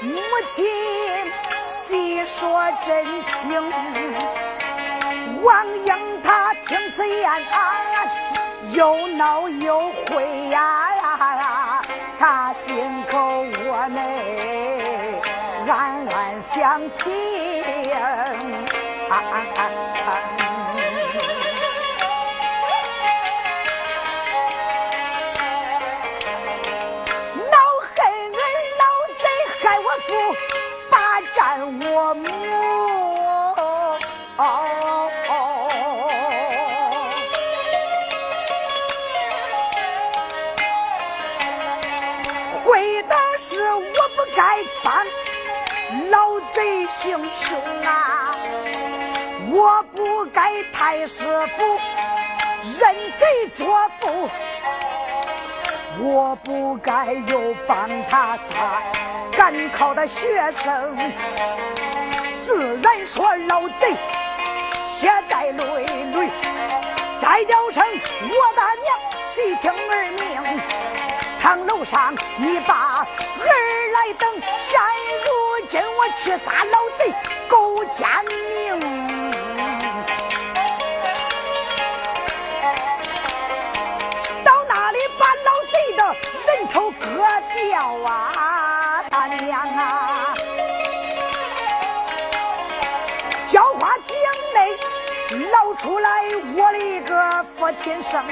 母亲细说真情。王英他听此言，又恼又悔呀呀，他心口窝内暗暗想起。我贼行凶啊！我不该太师傅认贼作父，我不该又帮他杀赶考的学生。自然说老贼血在累累，再叫声我大娘细听儿命，堂楼上你把儿来等，现如今我去杀老贼够奸命，到那里把老贼的人头割掉啊，大娘啊！捞出来我的一个父亲生，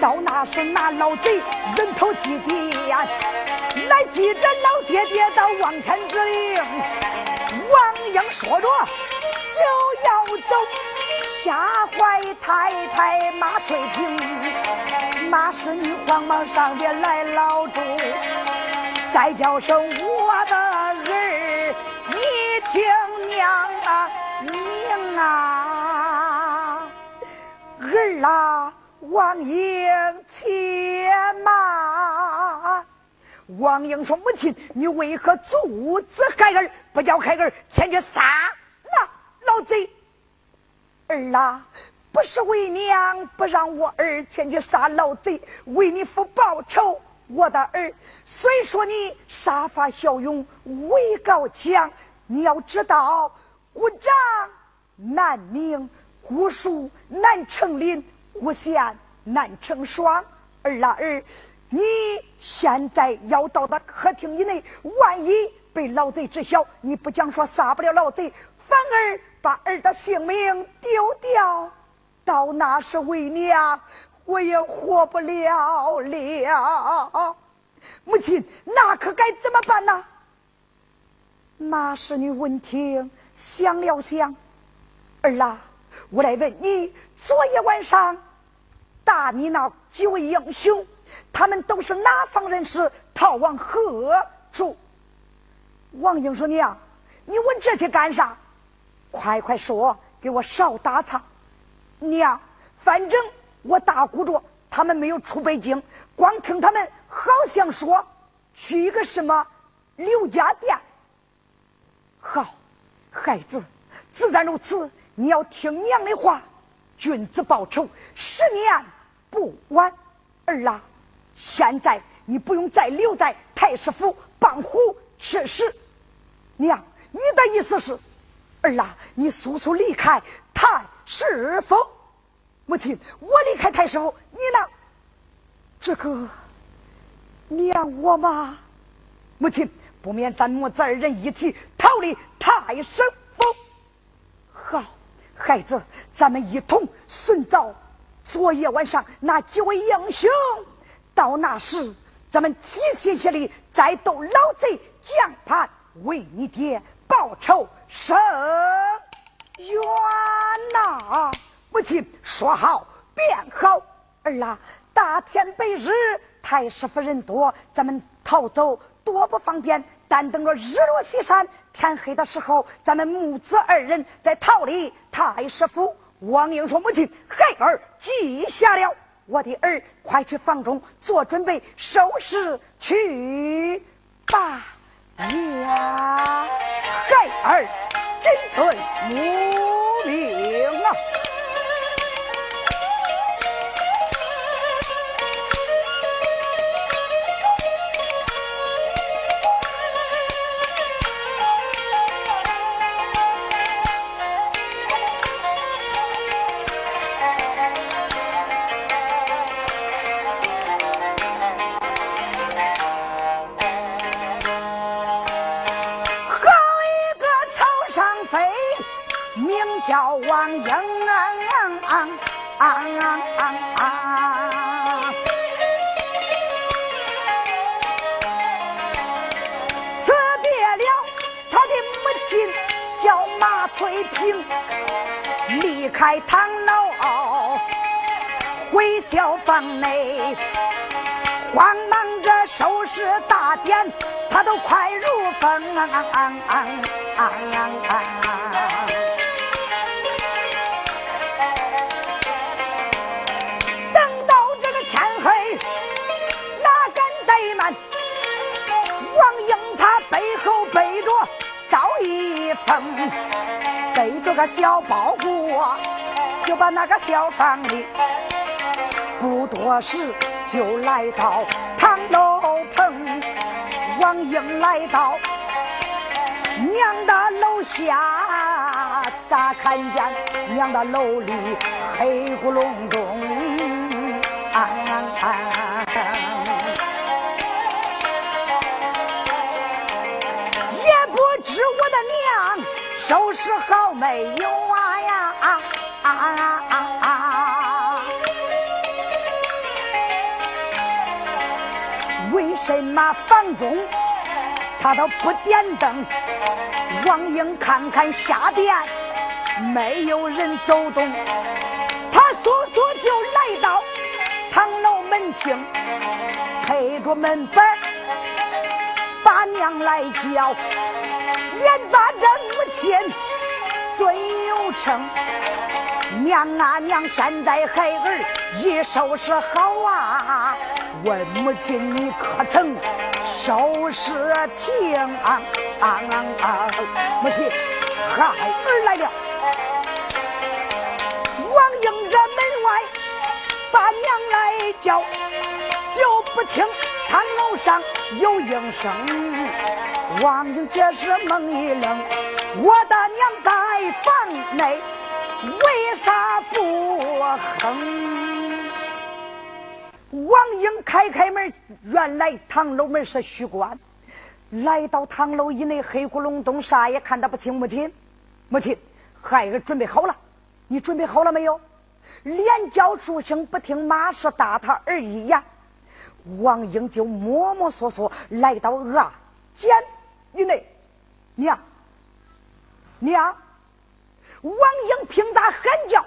到那时那老贼人头祭奠，来记着老爹爹的望天之灵。王英说着就要走，吓坏太太马翠萍，马氏女慌忙上边来老住，再叫声我的儿，你听娘啊娘啊！儿啊，王英，且慢。王英说：“母亲，你为何阻止孩儿，不叫孩儿前去杀那老贼？”儿啊，不是为娘不让我儿前去杀老贼，为你父报仇。我的儿，虽说你杀伐骁勇，威高强，你要知道，孤掌难明。古树难成林，无贤难成双。儿啊儿，你现在要到那客厅以内，万一被老贼知晓，你不讲说杀不了老贼，反而把儿的性命丢掉，到那时为娘我也活不了了。母亲，那可该怎么办呢？马氏女闻听，想了想，儿啊。我来问你，昨夜晚上打你那几位英雄，他们都是哪方人士？逃往何处？王英说：“娘，你问这些干啥？快快说，给我少打岔。”娘，反正我大估着他们没有出北京，光听他们好像说去一个什么刘家店。好，孩子，自然如此。你要听娘的话，君子报仇，十年不晚。儿啊，现在你不用再留在太师府帮虎吃屎。娘，你的意思是，儿啊，你速速离开太师府。母亲，我离开太师府，你呢？这个，娘我嘛，母亲不免咱母子二人一起逃离太师府。孩子，咱们一同寻找昨夜晚上那几位英雄。到那时，咱们齐心协力，再斗老贼将盘，为你爹报仇伸冤呐！母亲说好便好。儿啊，大天白日，太师府人多，咱们逃走多不方便。但等着日落西山，天黑的时候，咱们母子二人再逃离太师府。王英说：“母亲，孩儿记下了。我的儿，快去房中做准备，收拾去把呀孩儿真存母命叫王英，辞别了他的母亲，叫马翠萍，离开唐楼，回小房内，慌忙着收拾大典，他都快如风。背后背着赵一凤，背着个小包裹，就把那个小房里，不多时就来到唐楼棚。王英来到娘的楼下，咋看见娘的楼里黑咕隆咚？收拾好没有啊呀？啊啊啊啊！为什么房中他都不点灯？王英看看下边没有人走动，他簌簌就来到堂楼门厅，拍着门板把娘来叫。眼巴着母亲最有称，娘啊娘，现在孩儿已收拾好啊。问母亲你可曾收拾停？母亲，孩儿来了。王英这门外把娘来叫，就不听楼上有应声。王英这时猛一愣，我的娘在房内，为啥不哼？王英开开门，原来堂楼门是虚关。来到堂楼以内，黑咕隆咚，啥也看得不清。母亲，母亲，孩儿准备好了，你准备好了没有？连叫数声不听，马是打他而已呀。王英就摸摸索索来到阿简。以内，娘，娘，王英凭咋喊叫？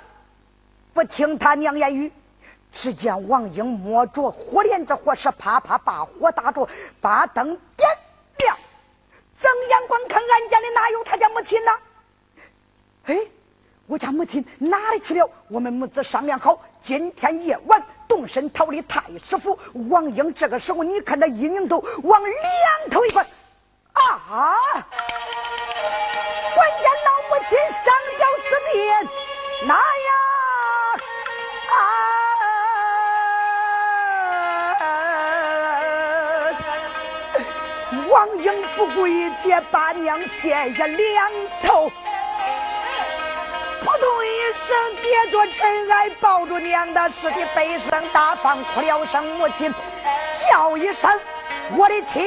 不听他娘言语。只见王英摸着火镰子火石，啪啪把火打着，把灯点亮。睁眼光看，俺家里哪有他家母亲呢？哎，我家母亲哪里去了？我们母子商量好，今天夜晚动身逃离太师府。王英这个时候，你看他一拧头，往两头一关。啊！关键老母亲上吊自尽，那呀啊！王英不顾一切把娘卸下两头，扑通一声跌着尘埃，抱住娘的尸体，悲声大放，哭了声母亲，叫一声我的亲。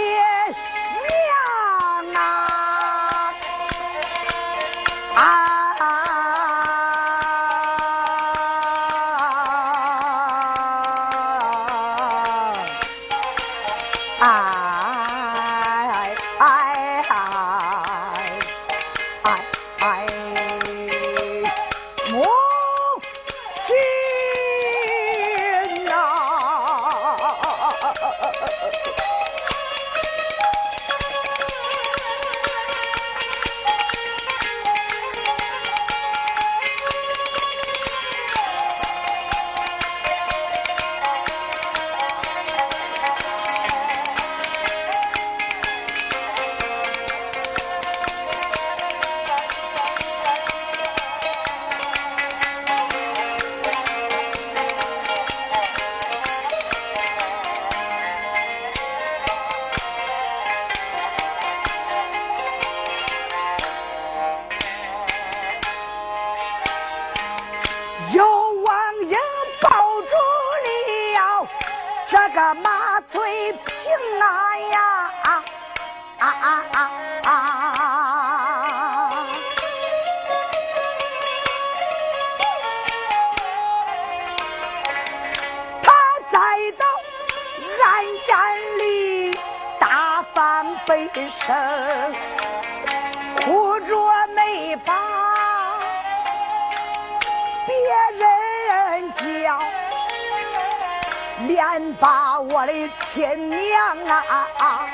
连把我的亲娘啊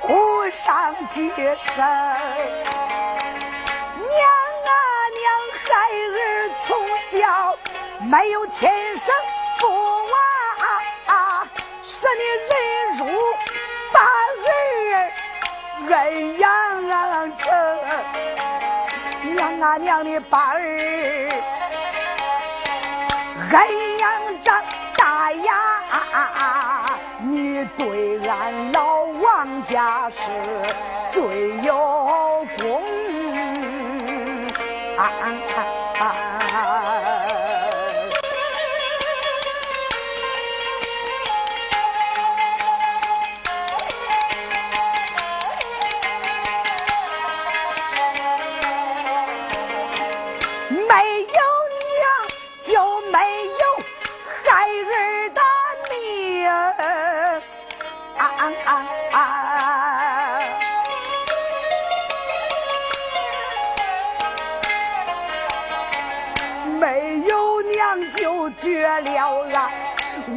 哭上几声。娘啊娘，孩儿从小没有亲生父啊，是你忍辱把儿恩养成。娘啊娘，你把儿恩养长，对俺老王家是最有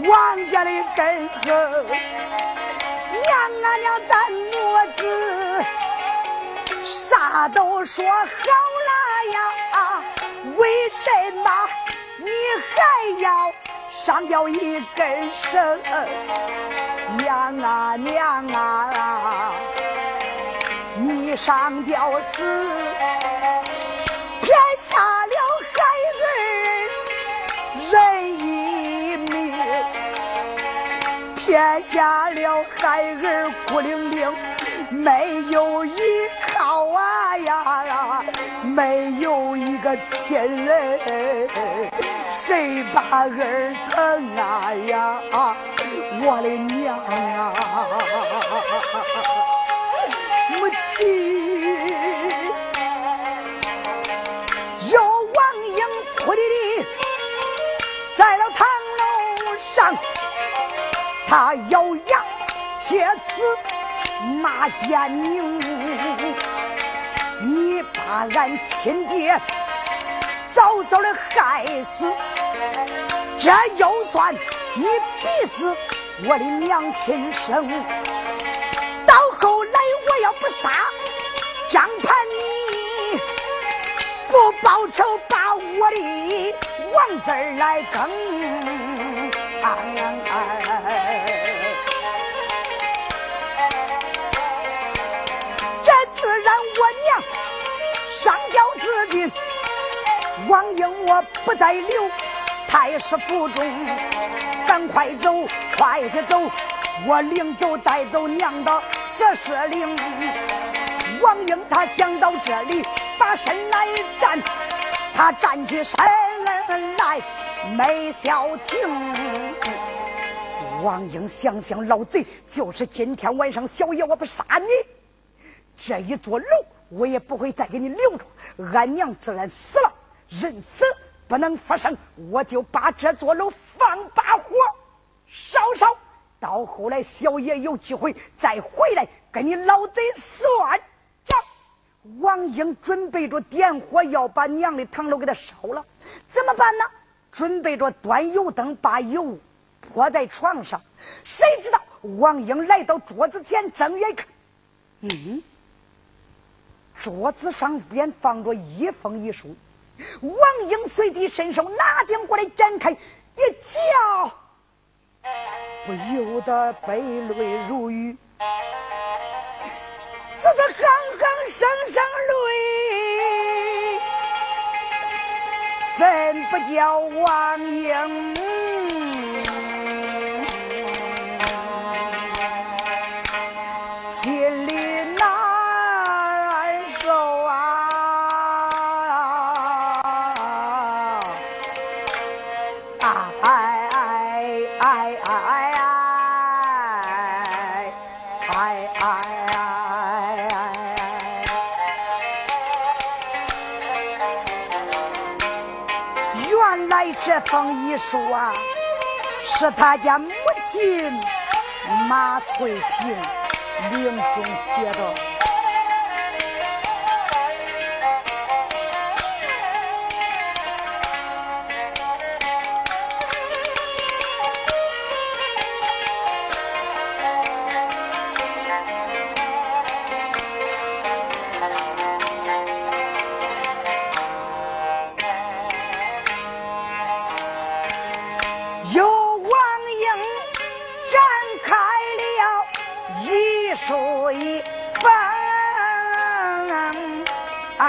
王家的根后。娘啊娘，咱母子啥都说好了呀，为什么你还要上吊一根绳？娘啊娘啊，你上吊死，天下。撇下了孩儿孤零零，没有依靠啊呀，没有一个亲人，谁把儿疼啊呀？我的娘啊，母亲，有王英哭的，在了堂楼上。他咬牙切齿骂奸宁，你把俺亲爹早早的害死，这又算你逼死我的娘亲生。到后来我要不杀张盘，你不报仇，把我的王字来更。这上吊自尽，王英我不再留太师府中，赶快走，快些走，我领走带走娘的十世灵。王英他想到这里，把身来站，他站起身来。没消停，王英想想老贼，就是今天晚上小爷我不杀你，这一座楼我也不会再给你留住。俺娘自然死了，人死不能复生，我就把这座楼放把火烧烧，到后来小爷有机会再回来跟你老贼算账。王英准备着点火要把娘的堂楼给他烧了，怎么办呢？准备着端油灯，把油泼在床上。谁知道王英来到桌子前，睁眼看，嗯，桌子上边放着一封遗书。王英随即伸手拿将过来，展开一瞧，不由得悲泪如雨，这是行行声声泪。怎不叫王英？这封遗书啊，是他家母亲马翠萍临终写的。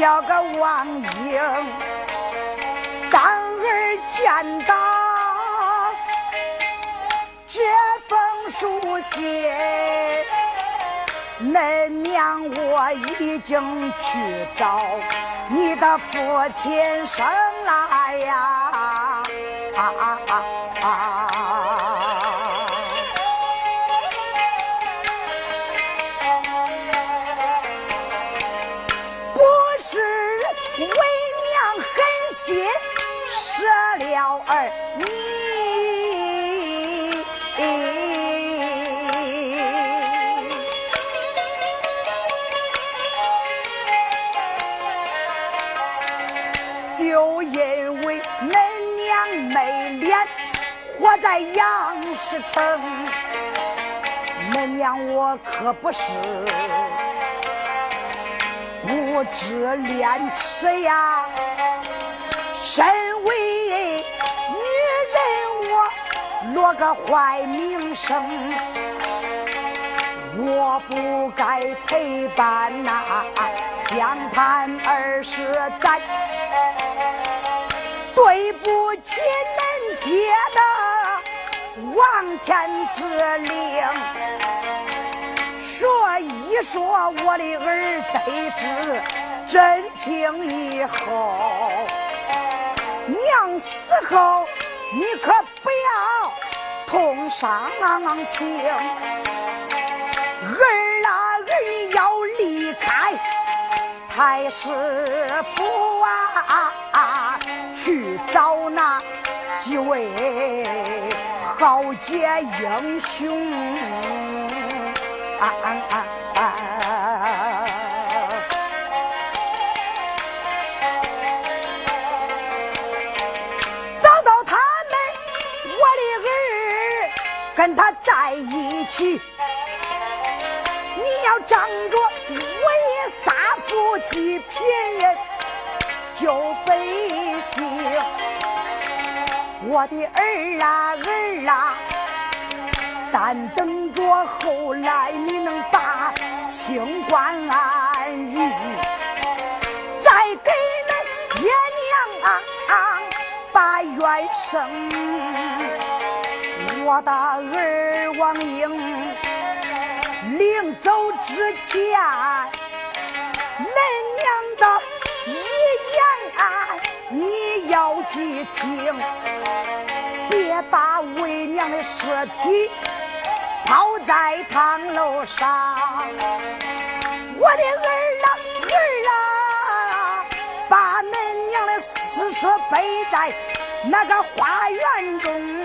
叫个王英，当儿见到这封书信，恁娘我已经去找你的父亲生。来呀！不是成，恁娘我可不是不知廉耻呀。身为女人，我落个坏名声，我不该陪伴那江畔二十载，对不起恁爹的。王天之令，说一说我的儿得知真情以后，娘死后你可不要痛伤情。儿啊儿，要离开太师府啊，去找那几位。豪杰英雄，找到他们，我的儿跟他在一起。你要仗着为杀父济贫人，救百姓。我的儿啊儿啊，但等着后来你能把清官安于，再给恁爹娘啊把冤声。我的儿王英临走之前，恁娘的。要记清，别把为娘的尸体抛在堂楼上。我的儿啊儿啊，把恁娘的尸尸背在那个花园中。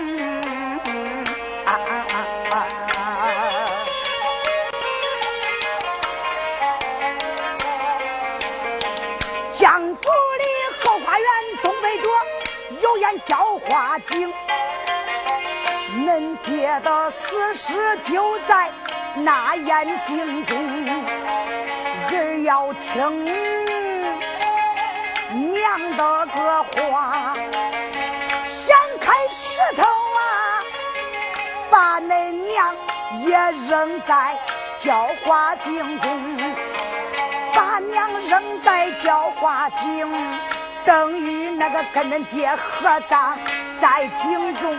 教化井，恁爹的死尸就在那眼睛中。儿要听娘的个话，掀开石头啊，把恁娘也扔在教化井中，把娘扔在教化井。等于那个跟恁爹合葬在井中，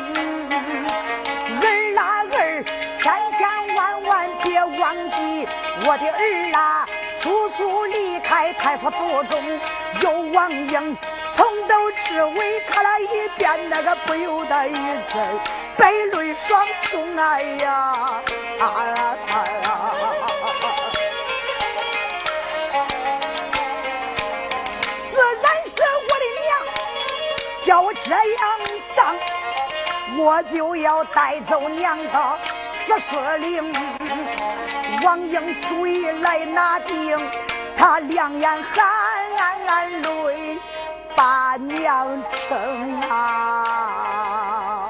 儿啊儿，千千万万别忘记。我的儿啊，速速离开太师府中。有王英从头至尾看了一遍，那个不由得一阵悲泪双胸。哎呀，啊啊！自然是我的娘，叫我这样葬，我就要带走娘的四十灵。王英追来拿定，他两眼含泪把娘称啊！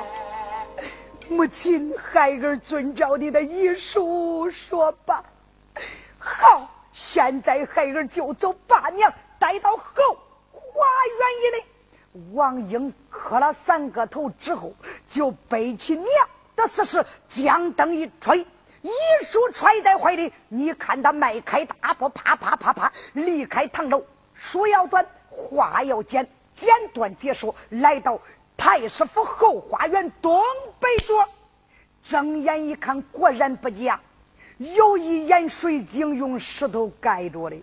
母亲，孩儿遵照你的遗书说吧。好，现在孩儿就走，把娘带到后花园以内。王英磕了三个头之后，就背起娘的死尸，将灯一吹。一书揣在怀里，你看他迈开大步，啪啪啪啪离开唐楼。书要短，话要简，简短结束，来到太师府后花园东北角。睁眼一看，果然不假，有一眼水井用石头盖着的。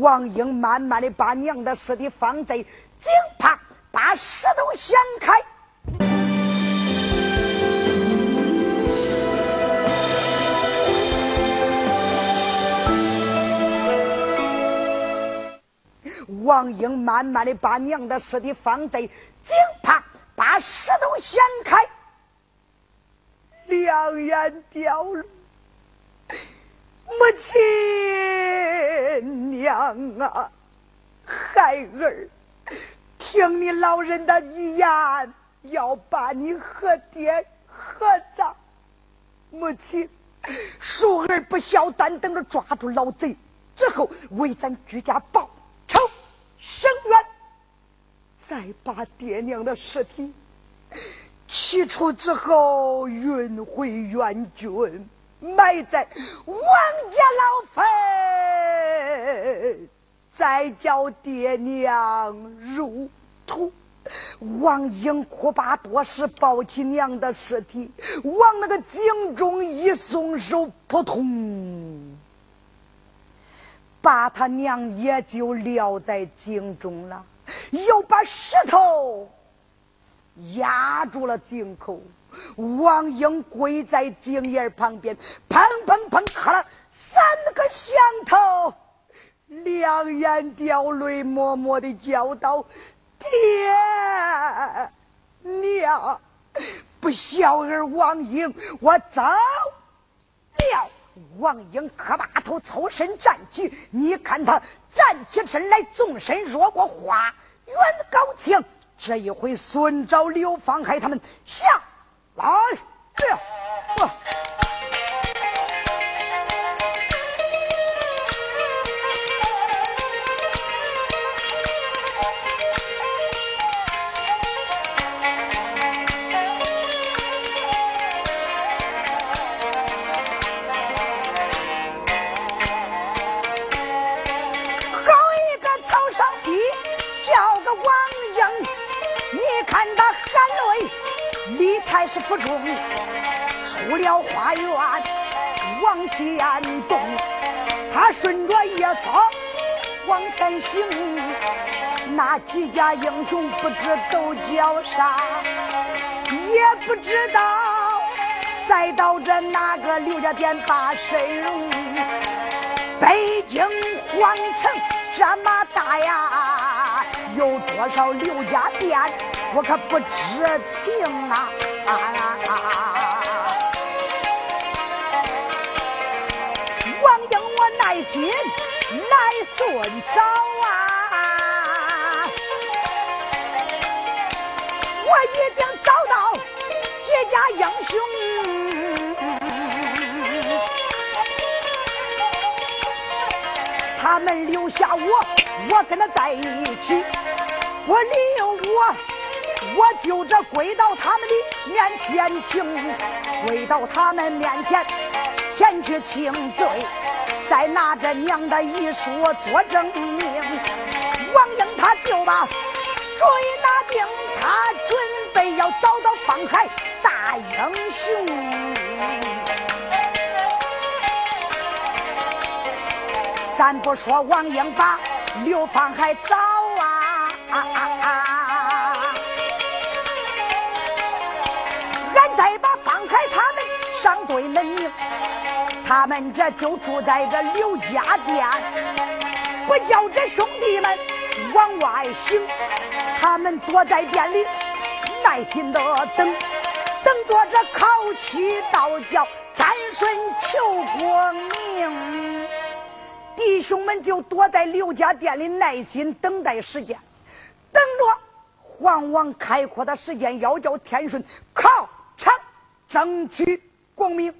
王英慢慢的把娘的尸体放在井旁，把石头掀开。王英慢慢的把娘的尸体放在井旁，把石头掀开，两眼掉泪。母亲娘啊，孩儿，听你老人的遗言，要把你和爹合葬。母亲，淑儿不孝，但等着抓住老贼之后，为咱居家报。仇生冤，再把爹娘的尸体取出之后运回元军，埋在王家老坟，再叫爹娘入土。王英哭罢多时，抱起娘的尸体往那个井中一松手，扑通。把他娘也就撂在井中了，又把石头压住了井口。王英跪在井沿旁边，砰砰砰磕了三个响头，两眼掉泪，默默的叫道：“爹娘，不孝儿王英，我走了。”王英磕把头，抽身站起。你看他站起身来，纵身越过花园高墙。这一回，孙昭、刘方海他们下来了。顺着夜色往前行，那几家英雄不知都叫啥，也不知道再到这哪个刘家店把身容。北京皇城这么大呀，有多少刘家店，我可不知情啊。王来顺找啊！我已经找到几家英雄，他们留下我，我跟他在一起，不留我。我就这跪到他们的面前请，跪到他们面前前去请罪，再拿着娘的遗书做证明。王英他就把主意拿定，他准备要找到方海大英雄。咱不说王英把刘方海找啊，俺再把方海他们上对门明，他们这就住在这刘家店，不叫这兄弟们往外行，他们躲在店里耐心的等，等着这考期到叫。三顺求光明，弟兄们就躲在刘家店里，耐心等待时间，等着皇王开阔的时间，要叫天顺考场争取光明。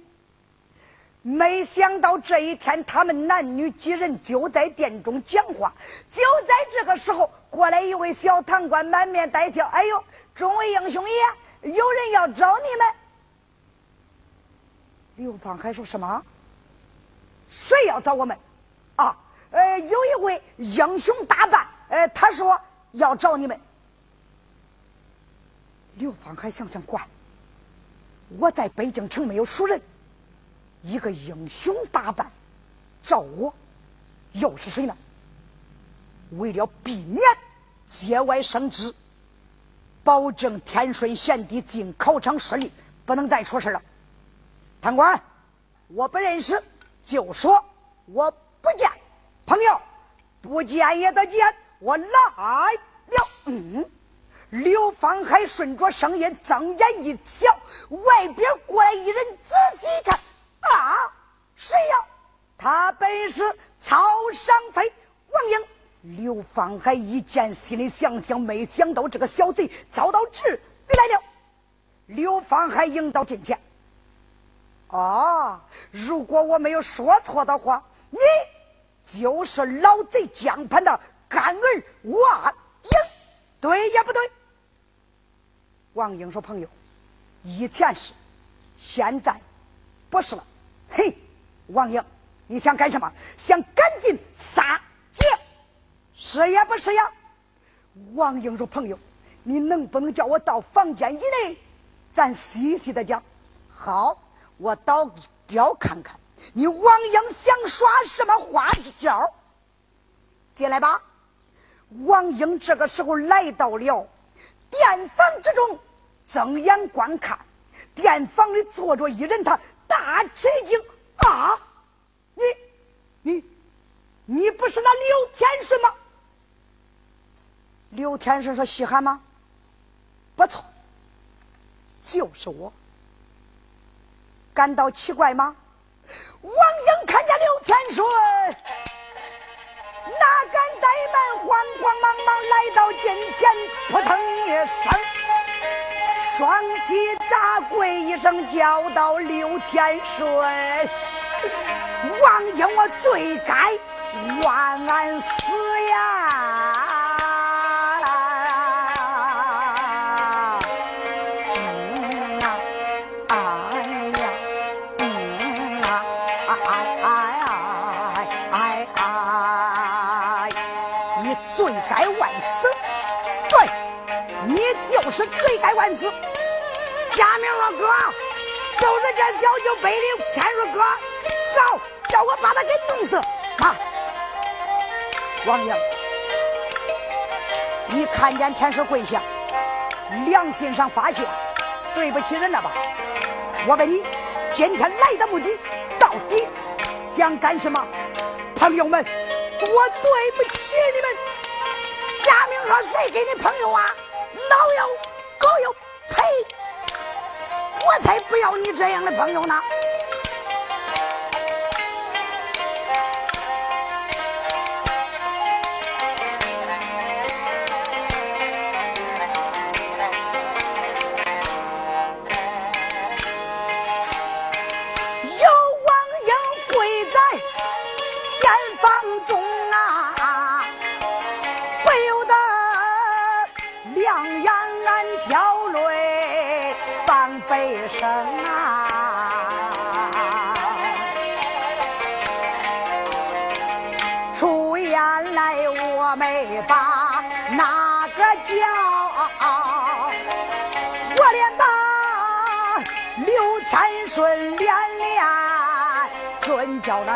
没想到这一天，他们男女几人就在殿中讲话。就在这个时候，过来一位小堂官，满面带笑：“哎呦，众位英雄爷，有人要找你们。”刘芳还说什么？谁要找我们？啊，呃，有一位英雄大半，呃，他说要找你们。刘芳还想想，怪，我在北京城没有熟人，一个英雄打扮找我，又是谁呢？为了避免节外生枝，保证天顺贤弟进考场顺利，不能再出事了。贪官，我不认识，就说我不见朋友，不见也得见，我来了。嗯，刘芳海顺着声音睁眼一瞧，外边过来一人，仔细一看，啊，谁呀？他本是曹尚飞王英。刘芳海一见，心里想想，没想到这个小贼遭到治来了。刘芳海迎到近前。啊！如果我没有说错的话，你就是老贼江畔的干儿王英，对也不对？王英说：“朋友，以前是，现在不是了。”嘿，王英，你想干什么？想赶紧杀绝？是也不是呀？王英说：“朋友，你能不能叫我到房间以内，咱细细的讲？”好。我倒要看看你王英想耍什么花招，进来吧。王英这个时候来到了殿房之中，睁眼观看。殿房里坐着一人，他大吃一惊啊！你、你、你不是那刘天顺吗？刘天顺说：“稀罕吗？不错，就是我。”感到奇怪吗？王英看见刘天顺，哪敢怠慢，慌慌忙忙来到近前，扑腾一声，双膝砸跪一声，叫到：“刘天顺，王英我罪该万安死万死。贾明说：“哥，就是这小酒杯里。”天顺哥，好，叫我把他给弄死。啊！王英，你看见天顺跪下，良心上发现，对不起人了吧？我问你，今天来的目的到底想干什么？朋友们，我对不起你们。贾明说：“谁给你朋友啊？”老友，我才不要你这样的朋友呢！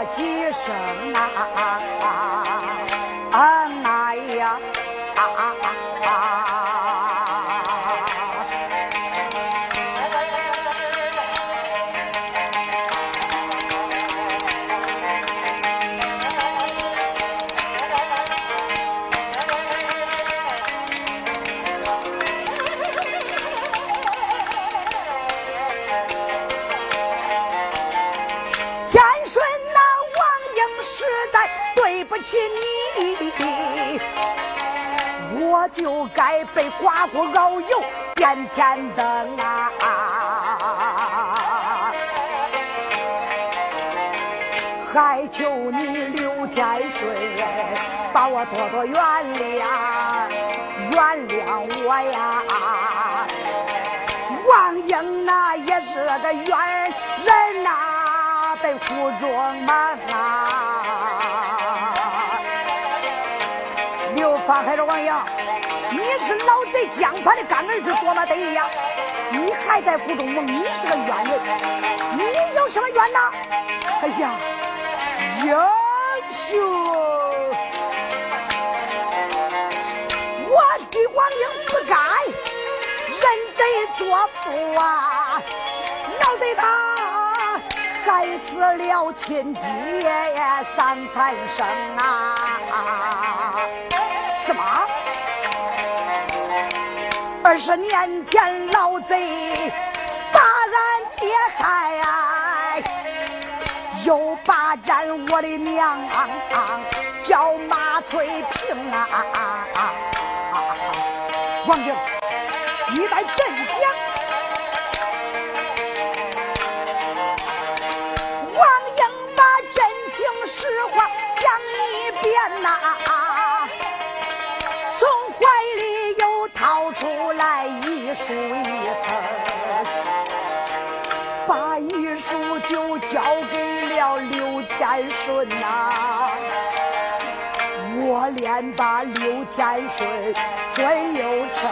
几声啊！啊该被刮骨熬油点天灯啊！还求你刘天顺把我多多原谅，原谅我呀！王英那也是个冤人呐，被胡中嘛啊！还是王阳，你是老贼江畔的干儿子，多么得意呀！你还在鼓中蒙，你是个冤人，你有什么冤呐？哎呀，英雄，我的王英不该认贼作父啊！老贼他害死了亲爹丧残生啊！什么？二十年前老贼把俺爹害，又霸占我的娘，叫马翠萍啊！王英，你在镇江，王英把真情实话讲一遍呐！掏出来一书一份，把一书就交给了刘天顺呐。我连把刘天顺尊又称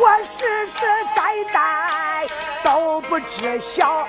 我实实在在都不知晓。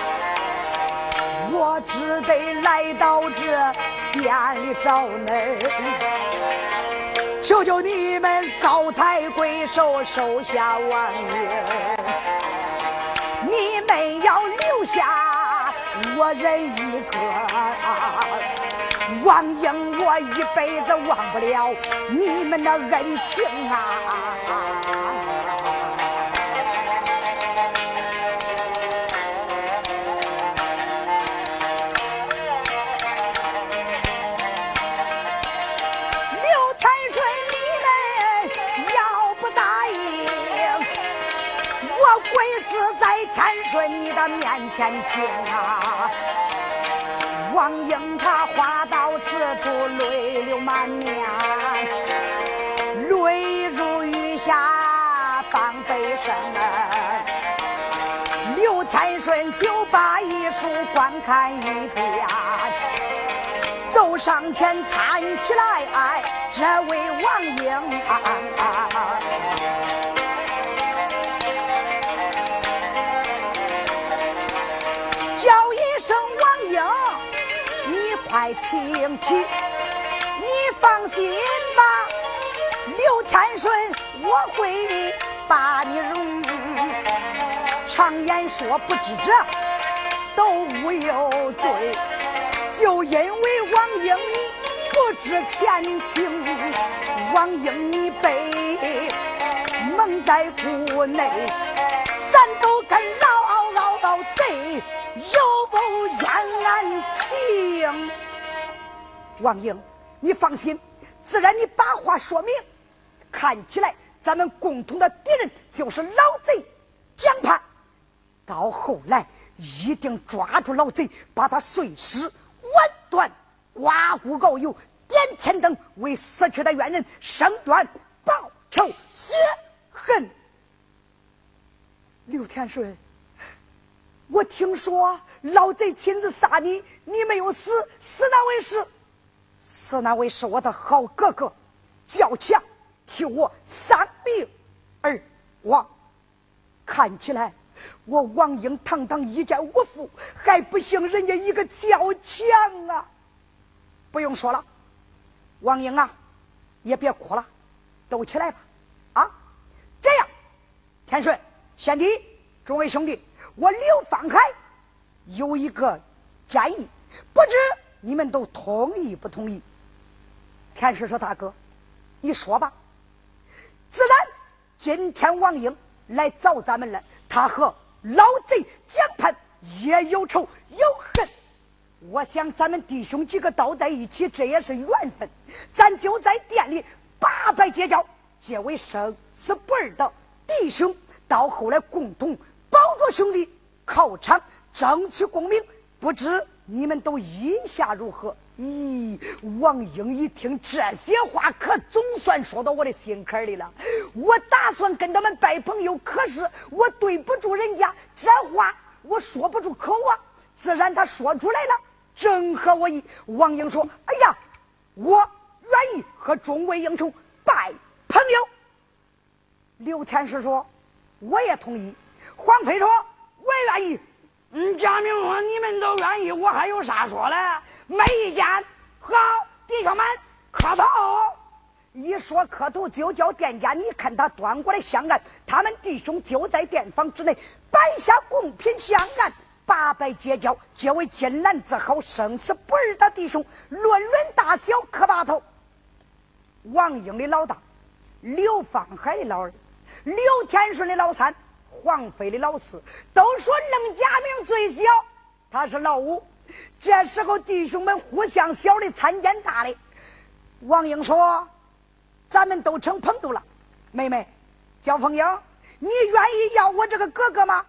我只得来到这店里找恁，求求你们高抬贵手，收下王英，你们要留下我人一个，王英我一辈子忘不了你们的恩情啊。前听啊，王英他话到此处泪流满面，泪如雨下放悲声。刘天顺就把遗书观看一遍，走上前搀起来，这位王英。快亲戚，你放心吧，刘天顺，我会把你容。常言说，不知者都无有罪，就因为王英你不知前情，王英你被蒙在鼓内，咱都跟老老老贼有不冤案情。王英，你放心，自然你把话说明。看起来咱们共同的敌人就是老贼江盼，到后来一定抓住老贼，把他碎尸万段刮骨膏油，点天灯，为死去的冤人伸冤报仇雪恨。刘天顺，我听说老贼亲自杀你，你没有死，死那位是是？那位是我的好哥哥，叫强替我丧命而亡。看起来我王英堂堂一介武夫，还不行人家一个叫强啊！不用说了，王英啊，也别哭了，都起来吧！啊，这样，天顺、贤弟、众位兄弟，我刘方海有一个建议，不知你们都同意不同意？天师说：“大哥，你说吧。”自然，今天王英来找咱们了，他和老贼江盼也有仇有恨。我想咱们弟兄几个倒在一起，这也是缘分。咱就在店里八拜结交，结为生死不二的弟兄。到后来共同保着兄弟，考场争取功名。不知你们都意下如何？咦，王英一听这些话，可总算说到我的心坎里了。我打算跟他们拜朋友，可是我对不住人家，这话我说不出口啊。自然他说出来了。正合我意，王英说：“哎呀，我愿意和众位英雄拜朋友。”刘天师说：“我也同意。”黄飞说：“我也愿意。”嗯，贾明说：“你们都愿意，我还有啥说的？没意见。好，弟兄们，磕头。一说磕头，就叫店家。你看他端过来香案，他们弟兄就在店房之内摆下贡品香案。八拜结交，结为金兰之好，生死不二的弟兄。论论大小，磕把头。王英的老大，刘方海的老二，刘天顺的老三，黄飞的老四。都说楞家明最小，他是老五。这时候弟兄们互相小的参见大的。王英说：“咱们都成朋友了，妹妹，焦凤英，你愿意要我这个哥哥吗？”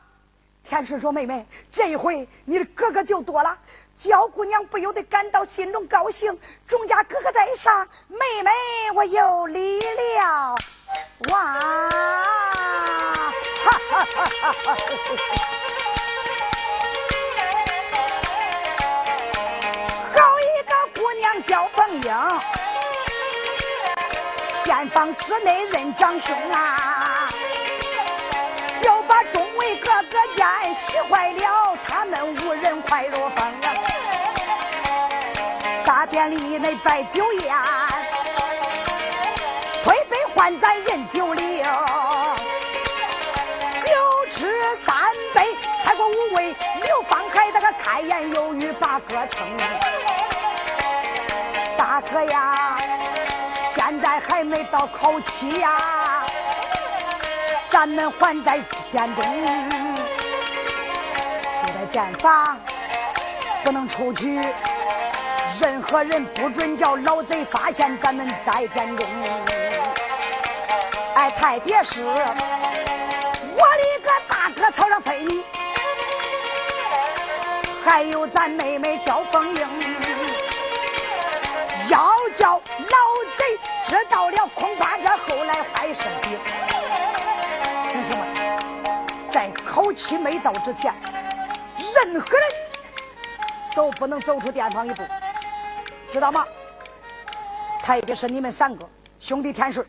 天顺说：“妹妹，这一回你的哥哥就多了，焦姑娘不由得感到心中高兴。众家哥哥在上，妹妹我有礼了。哇！好一个姑娘叫凤英，店房之内任长兄啊。”就把众位哥哥见喜坏了，他们无人快若风。大殿里内摆酒宴，推杯换盏人酒流。杯，才过五味。刘方海那个开言有语把歌称。大哥呀，现在还没到考期呀。咱们还在监中，就在监房，不能出去。任何人不准叫老贼发现咱们在监中。哎，太别是我的个大哥草上飞你，还有咱妹妹叫凤英，要叫老贼知道了，恐怕这后来坏事情。在考期没到之前，任何人都不能走出店房一步，知道吗？特别是你们三个兄弟天顺，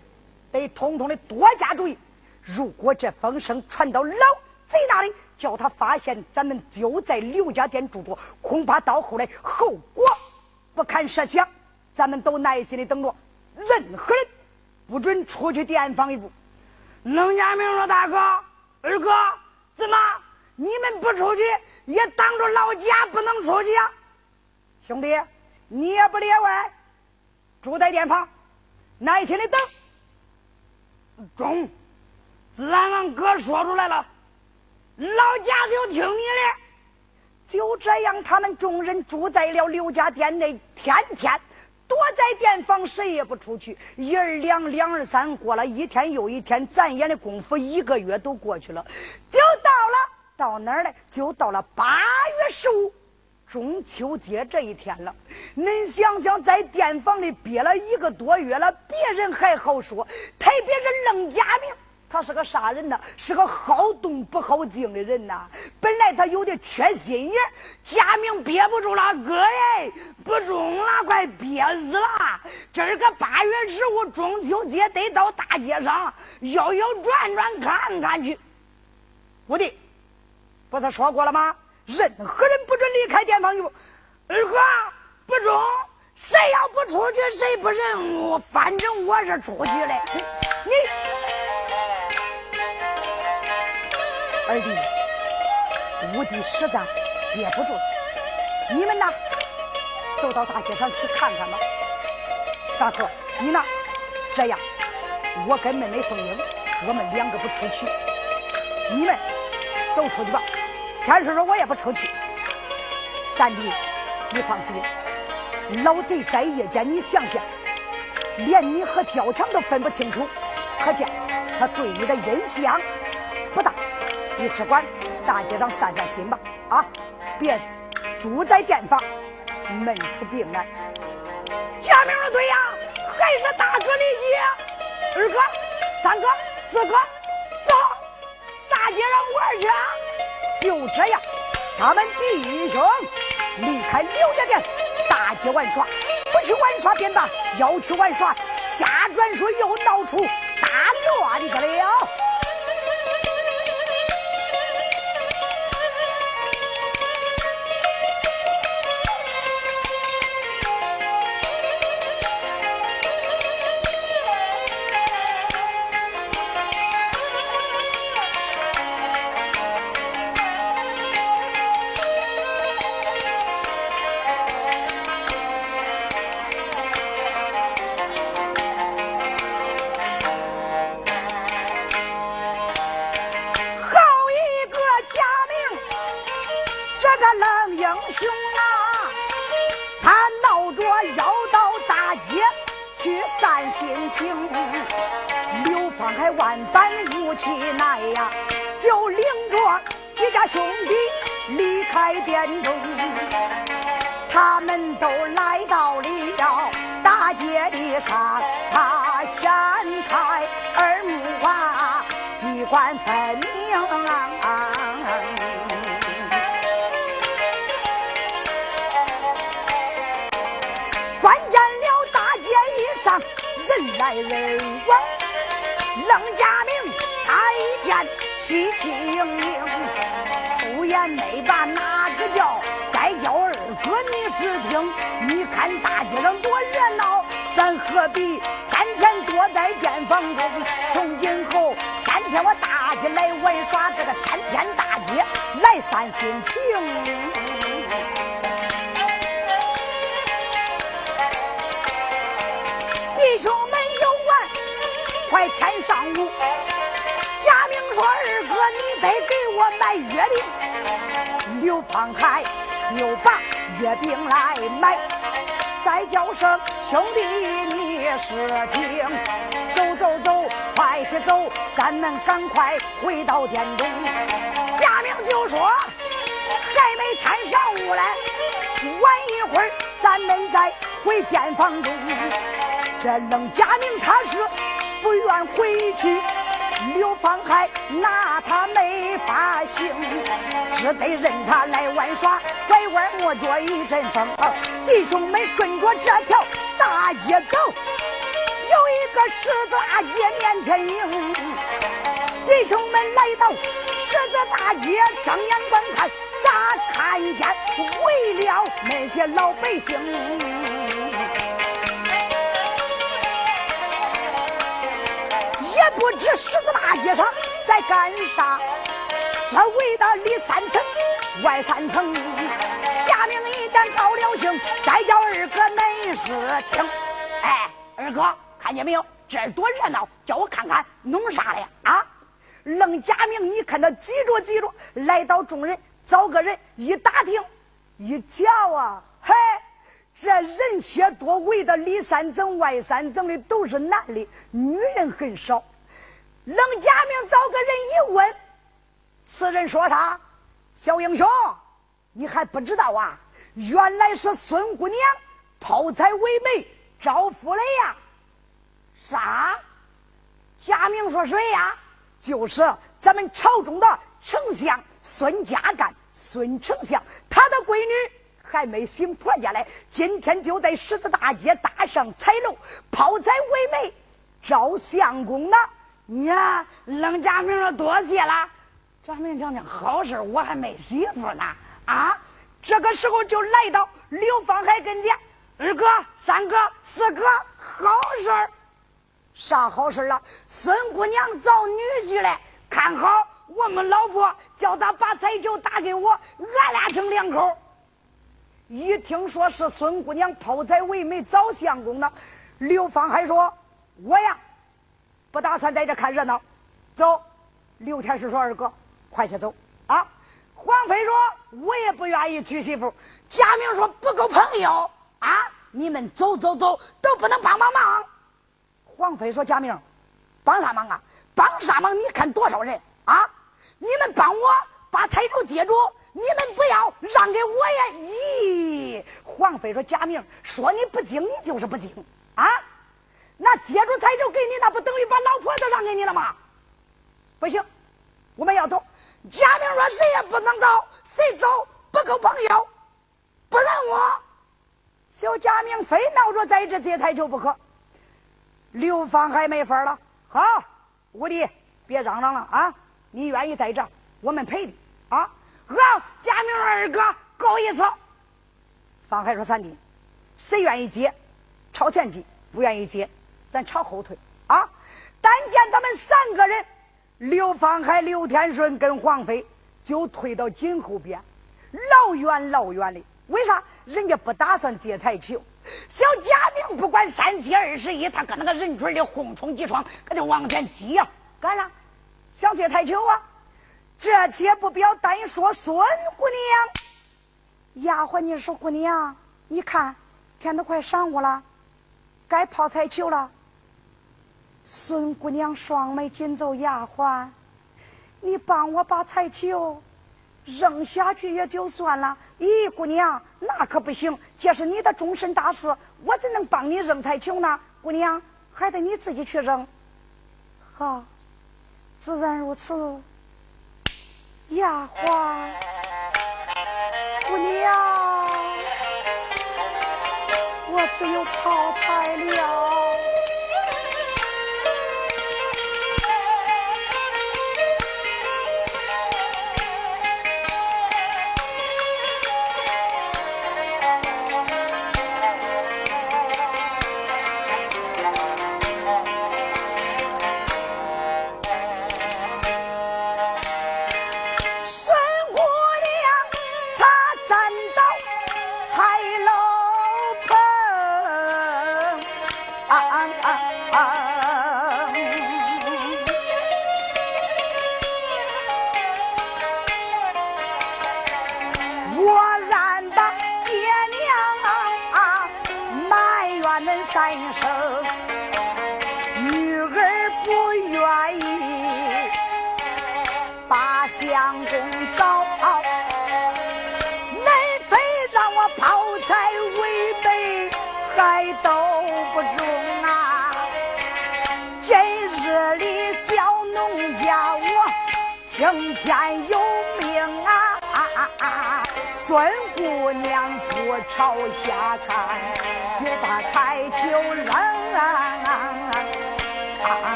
得通通的多加注意。如果这风声传到老贼那里，叫他发现咱们就在刘家店住着，恐怕到后来后果不堪设想。咱们都耐心的等着，任何人不准出去店房一步。冷家明说：“大哥。”二哥，怎么你们不出去，也挡着老贾不能出去呀？兄弟，你也不例外，住在店房，耐心的等。中，自然俺哥说出来了，老贾就听你的。就这样，他们众人住在了刘家店内，天天。躲在店房，谁也不出去。一二两，两二三，过了一天又一天，眨眼的功夫，一个月都过去了，就到了到哪儿呢？就到了八月十五，中秋节这一天了，恁想想，在店房里憋了一个多月了，别人还好说，特别是冷家明，他是个啥人呢？是个好动不好静的人呐。本来他有点缺心眼，家明憋不住了，哥耶，不中了，快憋死了！今儿个八月十五中秋节，得到大街上摇摇转转看看去。我的，不是说过了吗？任何人。准离开店房一步。二哥，不中，谁要不出去，谁不认我。反正我是出去了，你二弟，五弟实在憋不住，你们呢，都到大街上去看看吧。大哥，你呢？这样，我跟妹妹凤英，我们两个不出去，你们都出去吧。天叔叔，我也不出去。三弟你放心老贼在夜间你想想连你和焦强都分不清楚。可见他对你的影响不大你只管大街上散散心吧啊别住在店房闷出病来。下面我对呀还是大哥的解二哥三哥四哥走大街上玩去就这样他们弟兄离开刘家店，大街玩耍。不去玩耍便罢，要去玩耍，瞎转水又闹出大乱子了。英雄啊，他闹着要到大街去散心情。刘芳还万般无奈呀，就领着几家兄弟离开殿中。他们都来到了大街的上，他展开耳目啊，机关分明。啊。关见了大街一上人来人往，冷家明他一见喜气盈盈，出言没把哪个叫，再叫二哥你试听，你看大街上多热闹，咱何必天天躲在店房中？从今后天天我大街来玩耍，这个天天大街来散心情。没有完，快天上午。贾明说：“二哥，你得给我买月饼。”刘方海就把月饼来买，再叫声兄弟，你是听。走走走，快些走，咱们赶快回到店中。贾明就说：“还没参上午嘞，晚一会儿咱们再回店房中。”这冷家明他是不愿回去，刘方海拿他没法行，只得任他来玩耍，拐弯抹角一阵风。弟兄们顺着这条大街走，有一个十字大街面前迎。弟兄们来到十字大街，张眼观看，咋看见为了那些老百姓。不知十字大街上在干啥？这围的里三层外三层贾明一见高了兴再叫二哥没事情哎二哥看见没有？这多热闹叫我看看弄啥嘞啊？愣贾明你看他急着急着来到众人找个人一打听一瞧啊嘿这人些多围的里三层外三层的都是男的女人很少。冷家明找个人一问，此人说啥？小英雄，你还不知道啊？原来是孙姑娘抛财为媒招夫来呀！啥？家明说谁呀？就是咱们朝中的丞相孙家干，孙丞相他的闺女。还没醒婆家来，今天就在十字大街搭上彩楼，抛彩为媒，招相公呢。呀，冷贾明说多谢了。贾明讲讲好事，我还没媳妇呢。啊，这个时候就来到刘方海跟前，二哥、三哥、四哥，好事儿。啥好事啊？孙姑娘找女婿来，看好我们老婆，叫他把彩球打给我，俺俩成两口。一听说是孙姑娘抛彩为媒找相公呢，刘芳还说：“我呀，不打算在这看热闹，走。”刘天师说：“二哥，快去走啊！”黄飞说：“我也不愿意娶媳妇。”贾明说：“不够朋友啊！你们走走走，都不能帮帮忙。”黄飞说：“贾明，帮啥忙啊？帮啥忙？你看多少人啊？你们帮我把财主接住，你们不要让给我呀！”咦，黄飞说：“贾明，说你不精，就是不精啊！那接住彩烛给你，那不等于把老婆子让给你了吗？不行，我们要走。”贾明说：“谁也不能走，谁走不够朋友，不让我。”小贾明非闹着在这接彩球不可。刘芳还没法了，好，五弟，别嚷嚷了啊！你愿意在这，我们陪你啊！好，贾明二哥，够意思。方海说：“三弟，谁愿意接，朝前进；不愿意接，咱朝后退啊！”但见他们三个人，刘方海、刘天顺跟黄飞就退到井后边，老远老远的。为啥？人家不打算接彩球。小贾明不管三七二十一，他跟那个人群里横冲直闯，他就往前挤呀！干啥？想接彩球啊！这且不表，单说孙姑娘。丫鬟，你说姑娘，你看天都快晌午了，该抛彩球了。孙姑娘双眉紧皱，丫鬟，你帮我把彩球。扔下去也就算了，咦，姑娘，那可不行，这是你的终身大事，我怎能帮你扔彩球呢？姑娘，还得你自己去扔。好，自然如此。丫鬟，姑娘，我只有泡彩了。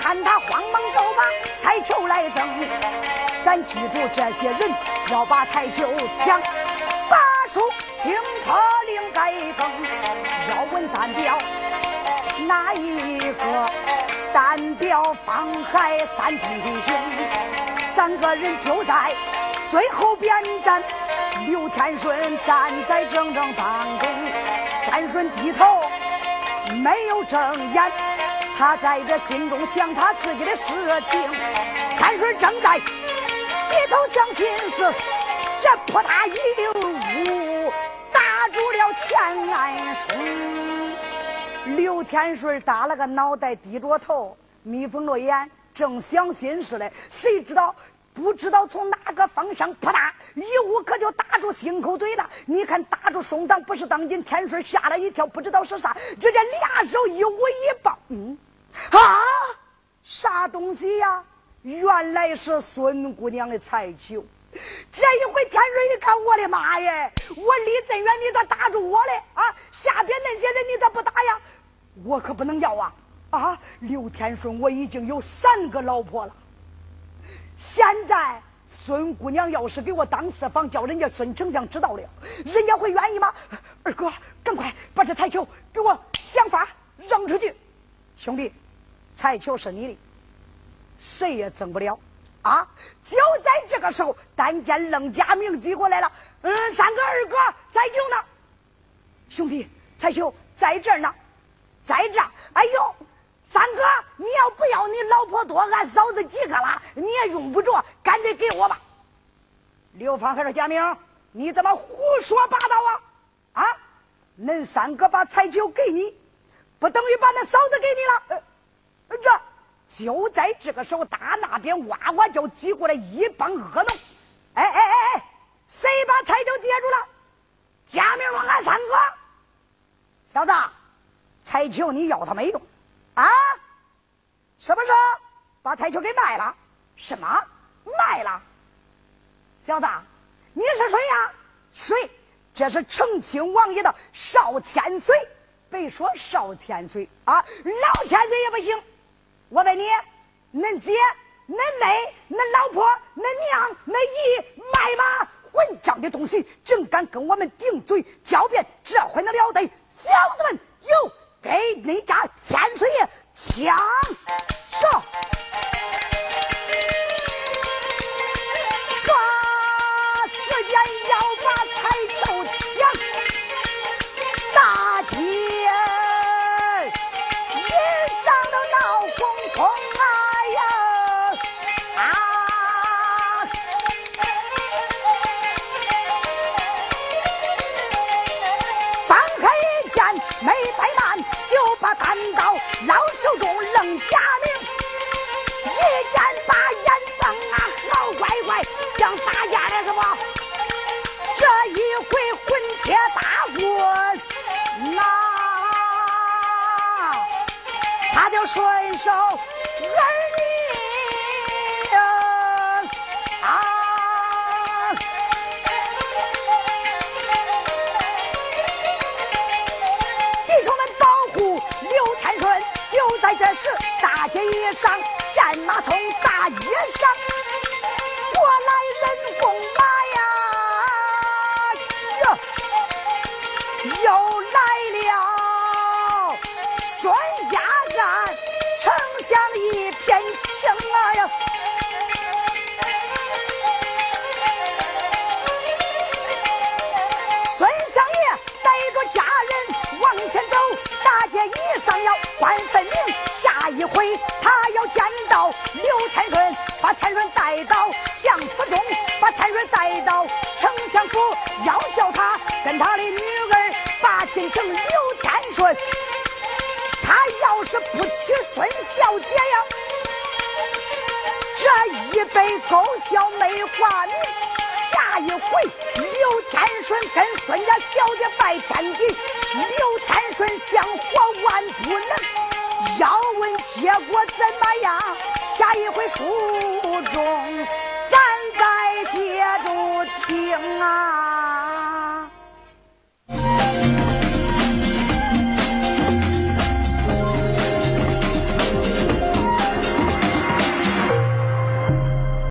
看他慌忙都把彩球来争。咱记住，这些人要把彩球抢，把书清册另盖更。要问单表哪一个？单表方海三弟兄，三个人就在最后边站。刘天顺站在正正当中，天顺低头没有睁眼，他在这心中想他自己的事情。天顺正在低头想心事，这扑嗒一舞打住了钱安顺。刘天顺打了个脑袋，低着头，眯缝着眼，正想心事嘞。谁知道？不知道从哪个方向，扑嗒一捂，可就打住心口嘴了。你看，打住胸膛，不是当今天顺吓了一跳，不知道是啥。直接俩手一捂一抱，嗯，啊，啥东西呀？原来是孙姑娘的彩球。这一回，天顺一看，我的妈耶！我离这远，你咋打住我嘞？啊，下边那些人你咋不打呀？我可不能要啊！啊，刘天顺，我已经有三个老婆了。现在孙姑娘要是给我当四房，叫人家孙丞相知道了，人家会愿意吗？二哥，赶快把这彩球给我想法扔出去。兄弟，彩球是你的，谁也争不了啊！就在这个时候，但见楞家明挤过来了。嗯，三哥、二哥，彩球呢？兄弟，彩球在这儿呢，在这。哎呦！三哥，你要不要你老婆多，俺嫂子几个了，你也用不着，干脆给我吧。刘芳还是贾明，你怎么胡说八道啊？啊，恁三哥把彩球给你，不等于把那嫂子给你了？这就在这个时候，打那边哇哇叫挤过来一帮恶龙。哎哎哎哎，谁把彩球接住了？贾明说：“俺三哥，小子，彩球你要他没用。”啊！什么时候把彩球给卖了？什么卖了？小子，你是谁呀？谁？这是成亲王爷的少千岁。别说少千岁啊，老千岁也不行。我问你，恁姐、恁妹、恁老婆、恁娘、恁姨卖吗？混账的东西，竟敢跟我们顶嘴狡辩，这回能了得？小子们，有！给你家千岁爷枪上，耍时间